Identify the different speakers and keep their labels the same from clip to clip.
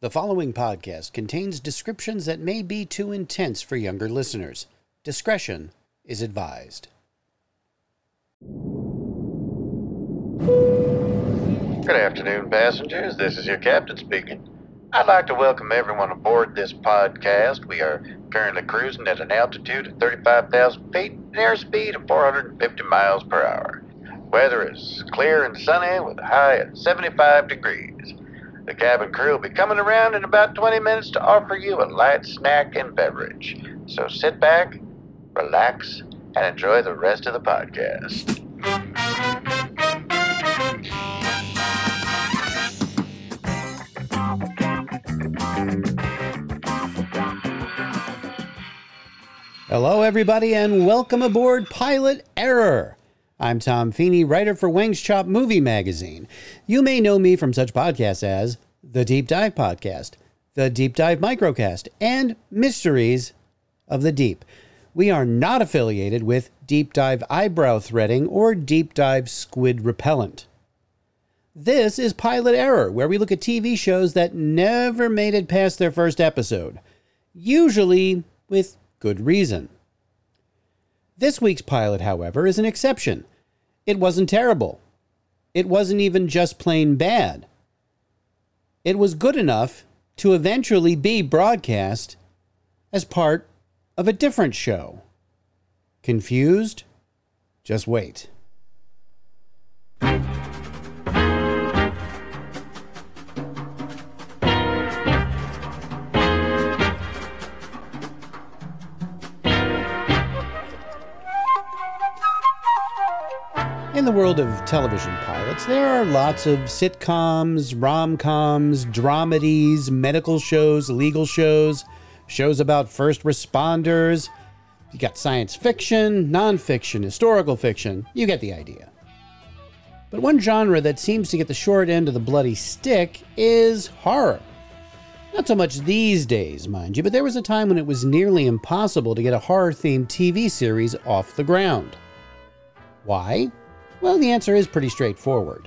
Speaker 1: The following podcast contains descriptions that may be too intense for younger listeners. Discretion is advised.
Speaker 2: Good afternoon, passengers. This is your captain speaking. I'd like to welcome everyone aboard this podcast. We are currently cruising at an altitude of 35,000 feet and airspeed of 450 miles per hour. Weather is clear and sunny with a high of 75 degrees. The cabin crew will be coming around in about 20 minutes to offer you a light snack and beverage. So sit back, relax, and enjoy the rest of the podcast.
Speaker 1: Hello, everybody, and welcome aboard Pilot Error. I'm Tom Feeney, writer for Wang's Chop Movie Magazine. You may know me from such podcasts as The Deep Dive Podcast, The Deep Dive Microcast, and Mysteries of the Deep. We are not affiliated with Deep Dive Eyebrow Threading or Deep Dive Squid Repellent. This is Pilot Error, where we look at TV shows that never made it past their first episode, usually with good reason. This week's pilot, however, is an exception. It wasn't terrible. It wasn't even just plain bad. It was good enough to eventually be broadcast as part of a different show. Confused? Just wait. In the world of television pilots, there are lots of sitcoms, rom coms, dramedies, medical shows, legal shows, shows about first responders. You got science fiction, nonfiction, historical fiction. You get the idea. But one genre that seems to get the short end of the bloody stick is horror. Not so much these days, mind you, but there was a time when it was nearly impossible to get a horror themed TV series off the ground. Why? Well, the answer is pretty straightforward.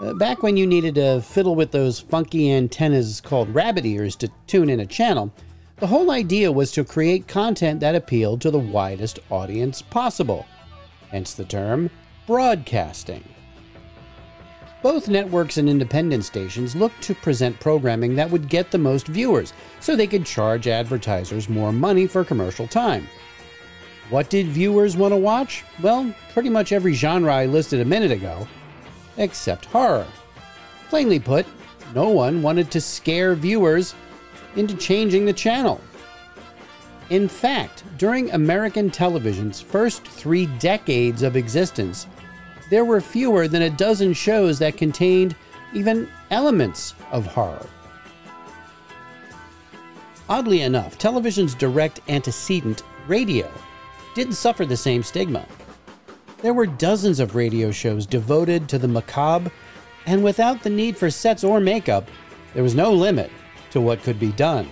Speaker 1: Uh, back when you needed to fiddle with those funky antennas called rabbit ears to tune in a channel, the whole idea was to create content that appealed to the widest audience possible. Hence the term broadcasting. Both networks and independent stations looked to present programming that would get the most viewers, so they could charge advertisers more money for commercial time. What did viewers want to watch? Well, pretty much every genre I listed a minute ago, except horror. Plainly put, no one wanted to scare viewers into changing the channel. In fact, during American television's first three decades of existence, there were fewer than a dozen shows that contained even elements of horror. Oddly enough, television's direct antecedent, radio, didn't suffer the same stigma. There were dozens of radio shows devoted to the macabre, and without the need for sets or makeup, there was no limit to what could be done.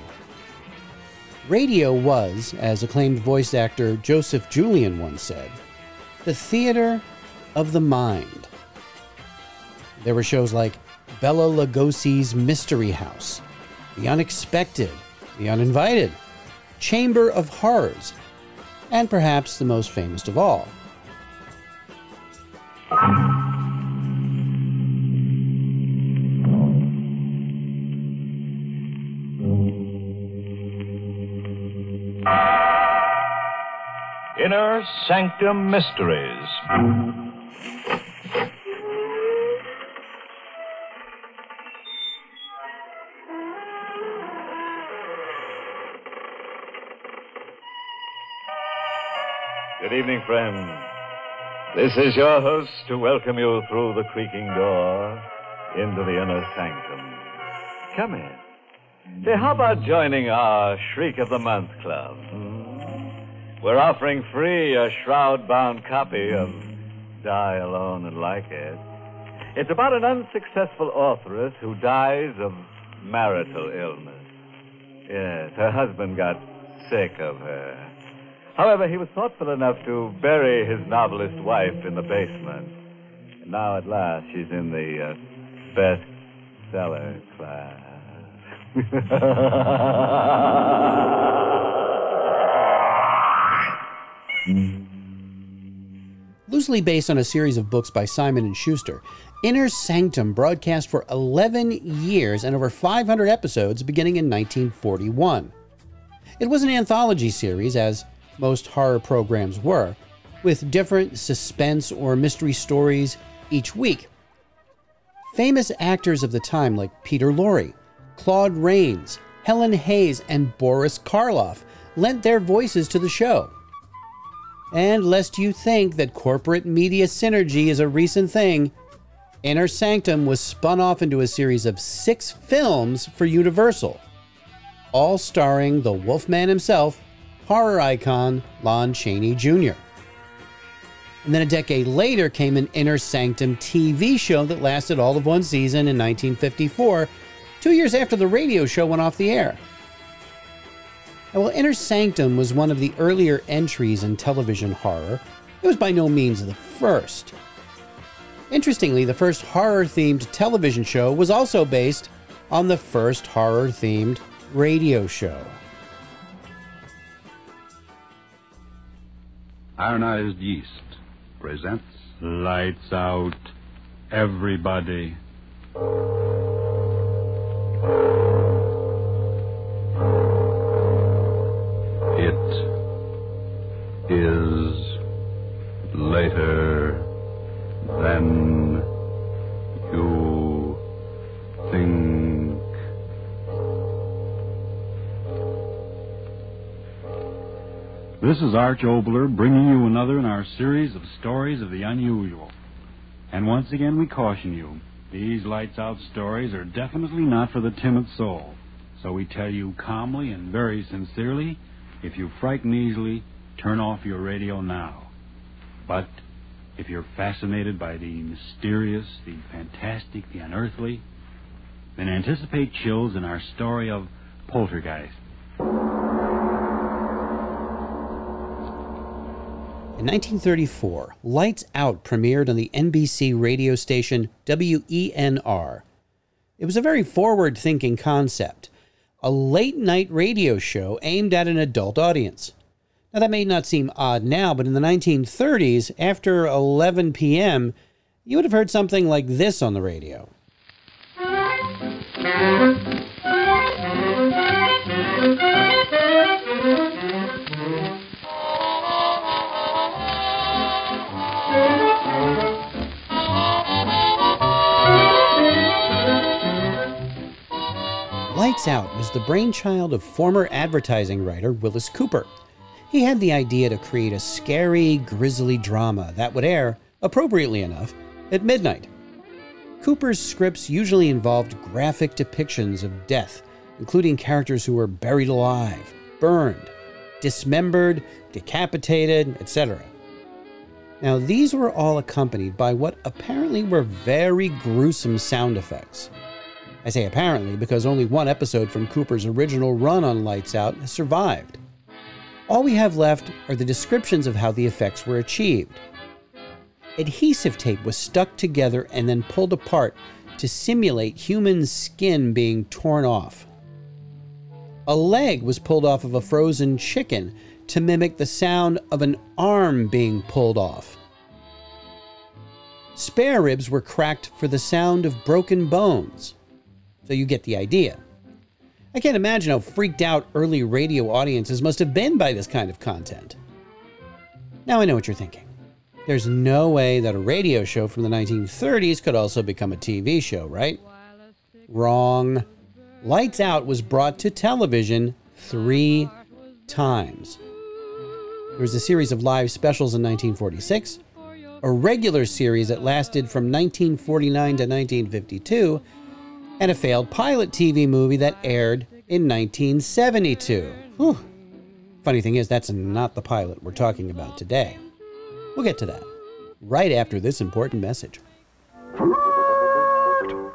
Speaker 1: Radio was, as acclaimed voice actor Joseph Julian once said, the theater of the mind. There were shows like Bela Lugosi's Mystery House, The Unexpected, The Uninvited, Chamber of Horrors, and perhaps the most famous of all.
Speaker 3: Inner Sanctum Mysteries. Evening, friends. This is your host to welcome you through the creaking door into the inner sanctum. Come in. Say, how about joining our Shriek of the Month Club? hmm? We're offering free a shroud bound copy of Die Alone and Like It. It's about an unsuccessful authoress who dies of marital illness. Yes, her husband got sick of her. However, he was thoughtful enough to bury his novelist wife in the basement. And now, at last, she's in the uh, bestseller class.
Speaker 1: Loosely based on a series of books by Simon and Schuster, Inner Sanctum broadcast for 11 years and over 500 episodes beginning in 1941. It was an anthology series, as most horror programs were, with different suspense or mystery stories each week. Famous actors of the time like Peter Lorre, Claude Rains, Helen Hayes, and Boris Karloff lent their voices to the show. And lest you think that corporate media synergy is a recent thing, Inner Sanctum was spun off into a series of six films for Universal, all starring the Wolfman himself, horror icon Lon Chaney Jr. And then a decade later came an Inner Sanctum TV show that lasted all of one season in 1954, two years after the radio show went off the air. And while Inner Sanctum was one of the earlier entries in television horror, it was by no means the first. Interestingly, the first horror themed television show was also based on the first horror themed radio show.
Speaker 4: Ironized Yeast presents
Speaker 5: Lights out, everybody.
Speaker 4: It is later
Speaker 5: This is Arch Oboler bringing you another in our series of stories of the unusual. And once again, we caution you these lights out stories are definitely not for the timid soul. So we tell you calmly and very sincerely if you frighten easily, turn off your radio now. But if you're fascinated by the mysterious, the fantastic, the unearthly, then anticipate chills in our story of Poltergeist.
Speaker 1: In 1934, Lights Out premiered on the NBC radio station WENR. It was a very forward thinking concept, a late night radio show aimed at an adult audience. Now, that may not seem odd now, but in the 1930s, after 11 p.m., you would have heard something like this on the radio. Lights Out was the brainchild of former advertising writer Willis Cooper. He had the idea to create a scary, grisly drama that would air, appropriately enough, at midnight. Cooper's scripts usually involved graphic depictions of death, including characters who were buried alive, burned, dismembered, decapitated, etc. Now, these were all accompanied by what apparently were very gruesome sound effects. I say apparently because only one episode from Cooper's original run on Lights Out has survived. All we have left are the descriptions of how the effects were achieved. Adhesive tape was stuck together and then pulled apart to simulate human skin being torn off. A leg was pulled off of a frozen chicken to mimic the sound of an arm being pulled off. Spare ribs were cracked for the sound of broken bones. So you get the idea. I can't imagine how freaked out early radio audiences must have been by this kind of content. Now I know what you're thinking. There's no way that a radio show from the 1930s could also become a TV show, right? Wrong. Lights Out was brought to television three times. There was a series of live specials in 1946, a regular series that lasted from 1949 to 1952, and a failed pilot TV movie that aired in 1972. Whew. Funny thing is, that's not the pilot we're talking about today. We'll get to that right after this important message.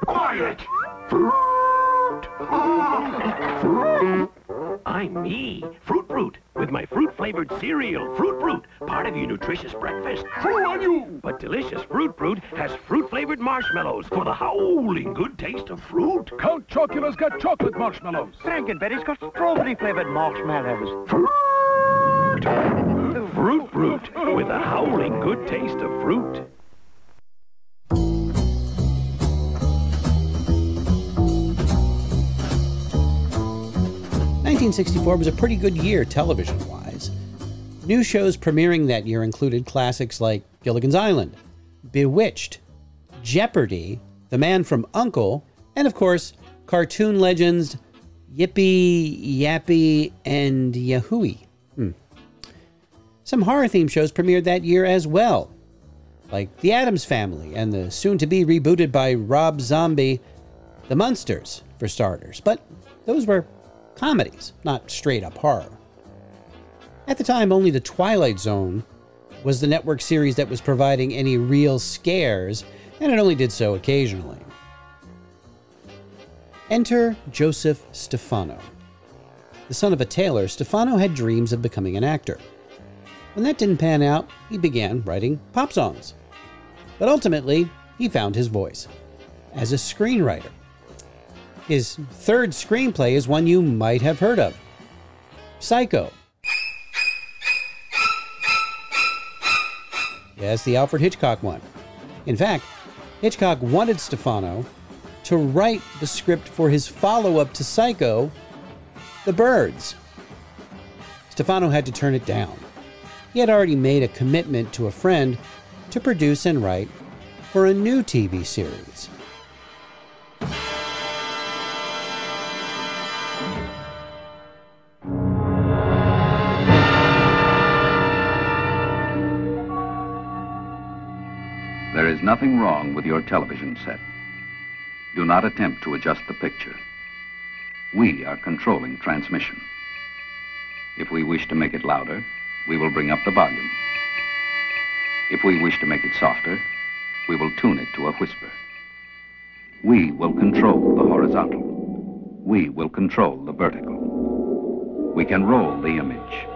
Speaker 6: Quiet! I'm me, Fruit Brute. with my fruit-flavored cereal, Fruit Brute, part of your nutritious breakfast. True on you! But delicious Fruit Brute has fruit-flavored marshmallows for the howling good taste of fruit.
Speaker 7: Count Chocula's got chocolate marshmallows.
Speaker 8: Frankenberry's got strawberry-flavored marshmallows.
Speaker 6: Fruit! Fruit Brute with a howling good taste of fruit.
Speaker 1: 1964 was a pretty good year television wise. New shows premiering that year included classics like Gilligan's Island, Bewitched, Jeopardy, The Man from Uncle, and of course, cartoon legends Yippee, Yappy, and Yahooey. Hmm. Some horror themed shows premiered that year as well, like The Addams Family and the soon to be rebooted by Rob Zombie, The Munsters, for starters. But those were comedies, not straight up horror. At the time, only The Twilight Zone was the network series that was providing any real scares, and it only did so occasionally. Enter Joseph Stefano. The son of a tailor, Stefano had dreams of becoming an actor. When that didn't pan out, he began writing pop songs. But ultimately, he found his voice as a screenwriter. His third screenplay is one you might have heard of Psycho. Yes, the Alfred Hitchcock one. In fact, Hitchcock wanted Stefano to write the script for his follow up to Psycho, The Birds. Stefano had to turn it down. He had already made a commitment to a friend to produce and write for a new TV series.
Speaker 4: Is nothing wrong with your television set. Do not attempt to adjust the picture. We are controlling transmission. If we wish to make it louder, we will bring up the volume. If we wish to make it softer, we will tune it to a whisper. We will control the horizontal. We will control the vertical. We can roll the image,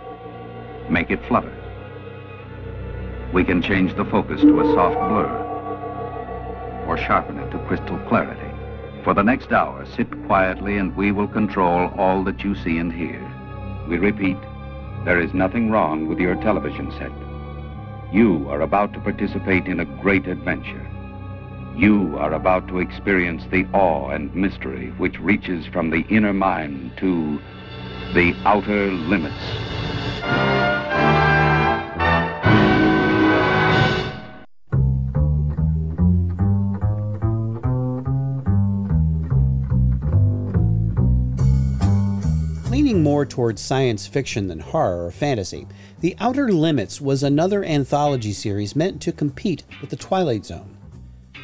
Speaker 4: make it flutter. We can change the focus to a soft blur or sharpen it to crystal clarity. For the next hour, sit quietly and we will control all that you see and hear. We repeat, there is nothing wrong with your television set. You are about to participate in a great adventure. You are about to experience the awe and mystery which reaches from the inner mind to the outer limits.
Speaker 1: More towards science fiction than horror or fantasy, The Outer Limits was another anthology series meant to compete with The Twilight Zone.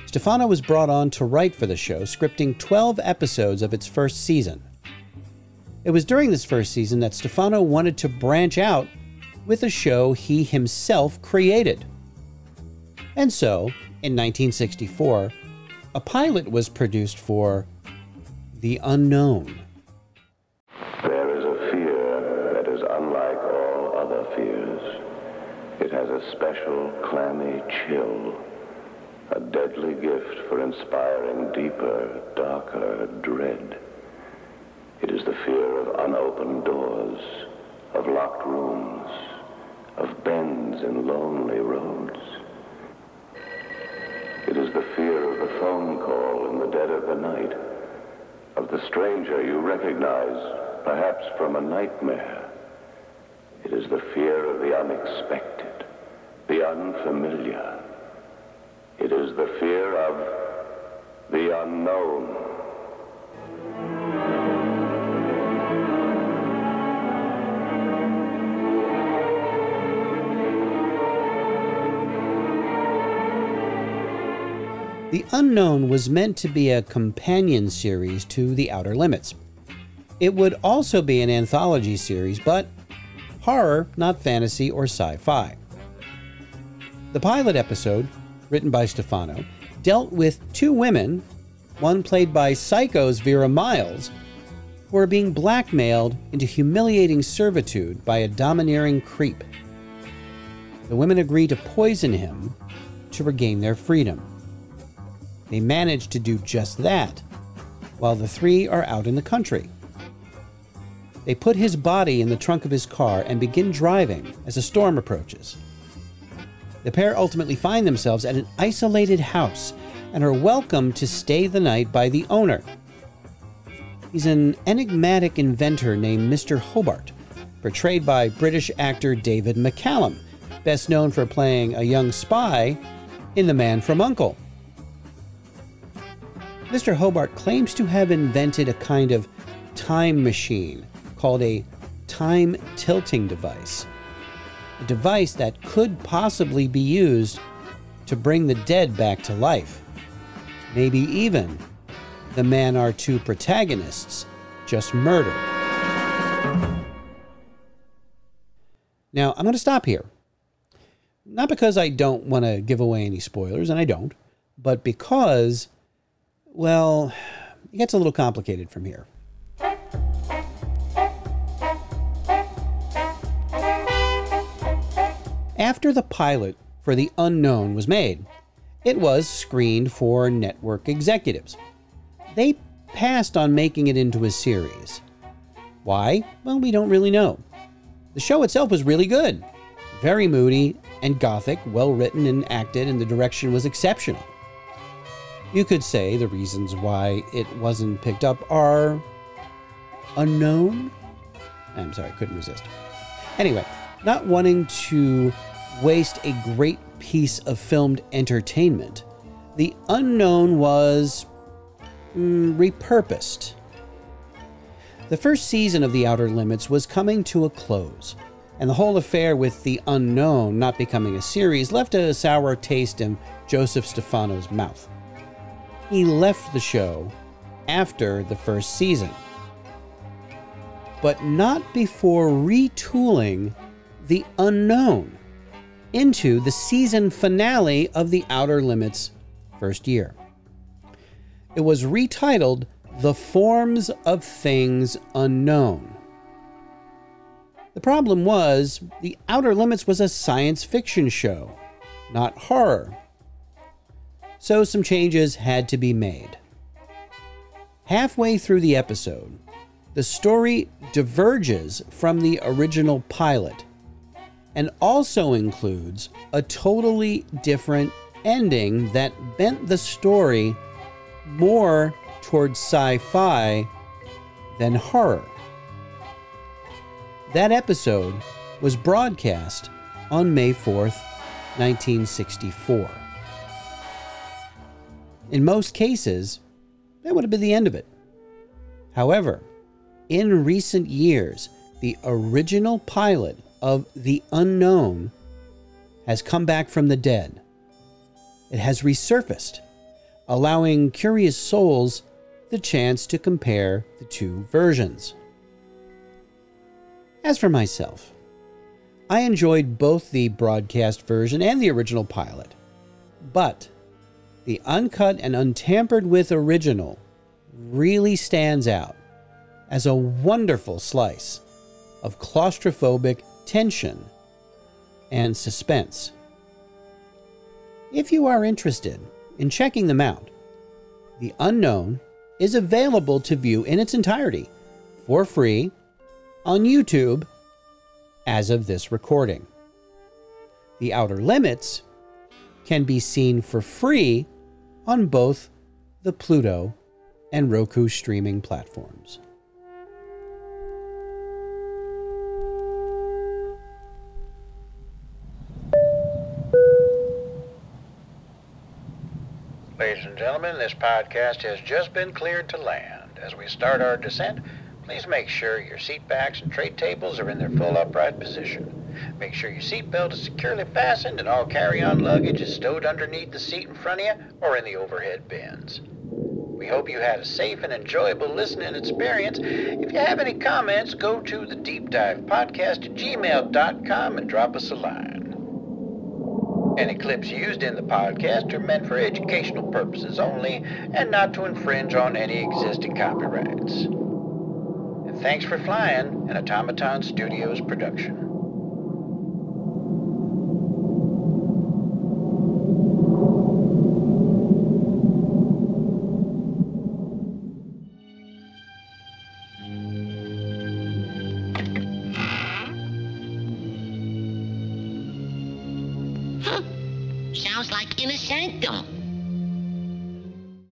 Speaker 1: Stefano was brought on to write for the show, scripting 12 episodes of its first season. It was during this first season that Stefano wanted to branch out with a show he himself created. And so, in 1964, a pilot was produced for The Unknown.
Speaker 9: A special clammy chill, a deadly gift for inspiring deeper, darker dread. It is the fear of unopened doors, of locked rooms, of bends in lonely roads. It is the fear of the phone call in the dead of the night, of the stranger you recognize perhaps from a nightmare. It is the fear of the unexpected, the unfamiliar. It is the fear of the unknown.
Speaker 1: The Unknown was meant to be a companion series to The Outer Limits. It would also be an anthology series, but horror, not fantasy or sci fi. The pilot episode, written by Stefano, dealt with two women, one played by Psycho's Vera Miles, who are being blackmailed into humiliating servitude by a domineering creep. The women agree to poison him to regain their freedom. They manage to do just that while the three are out in the country. They put his body in the trunk of his car and begin driving as a storm approaches. The pair ultimately find themselves at an isolated house and are welcomed to stay the night by the owner. He's an enigmatic inventor named Mr. Hobart, portrayed by British actor David McCallum, best known for playing a young spy in The Man from Uncle. Mr. Hobart claims to have invented a kind of time machine called a time tilting device. Device that could possibly be used to bring the dead back to life. Maybe even the man our two protagonists just murdered. Now, I'm going to stop here. Not because I don't want to give away any spoilers, and I don't, but because, well, it gets a little complicated from here. After the pilot for The Unknown was made, it was screened for network executives. They passed on making it into a series. Why? Well, we don't really know. The show itself was really good, very moody and gothic, well written and acted, and the direction was exceptional. You could say the reasons why it wasn't picked up are unknown. I'm sorry, I couldn't resist. Anyway, not wanting to waste a great piece of filmed entertainment, the unknown was mm, repurposed. The first season of The Outer Limits was coming to a close, and the whole affair with The Unknown not becoming a series left a sour taste in Joseph Stefano's mouth. He left the show after the first season, but not before retooling The Unknown into the season finale of The Outer Limits first year. It was retitled The Forms of Things Unknown. The problem was, The Outer Limits was a science fiction show, not horror. So some changes had to be made. Halfway through the episode, the story diverges from the original pilot and also includes a totally different ending that bent the story more towards sci fi than horror. That episode was broadcast on May 4th, 1964. In most cases, that would have been the end of it. However, in recent years, the original pilot of The Unknown has come back from the dead. It has resurfaced, allowing curious souls the chance to compare the two versions. As for myself, I enjoyed both the broadcast version and the original pilot, but the uncut and untampered with original really stands out as a wonderful slice of claustrophobic tension and suspense. If you are interested in checking them out, The Unknown is available to view in its entirety for free on YouTube as of this recording. The Outer Limits can be seen for free on both the Pluto and Roku streaming platforms.
Speaker 2: Ladies and gentlemen, this podcast has just been cleared to land. As we start our descent, please make sure your seat backs and tray tables are in their full upright position. Make sure your seatbelt is securely fastened and all carry-on luggage is stowed underneath the seat in front of you or in the overhead bins. We hope you had a safe and enjoyable listening experience. If you have any comments, go to the Deep Dive Podcast at gmail.com and drop us a line. Any clips used in the podcast are meant for educational purposes only and not to infringe on any existing copyrights.
Speaker 1: And Thanks for Flying, an Automaton Studios production.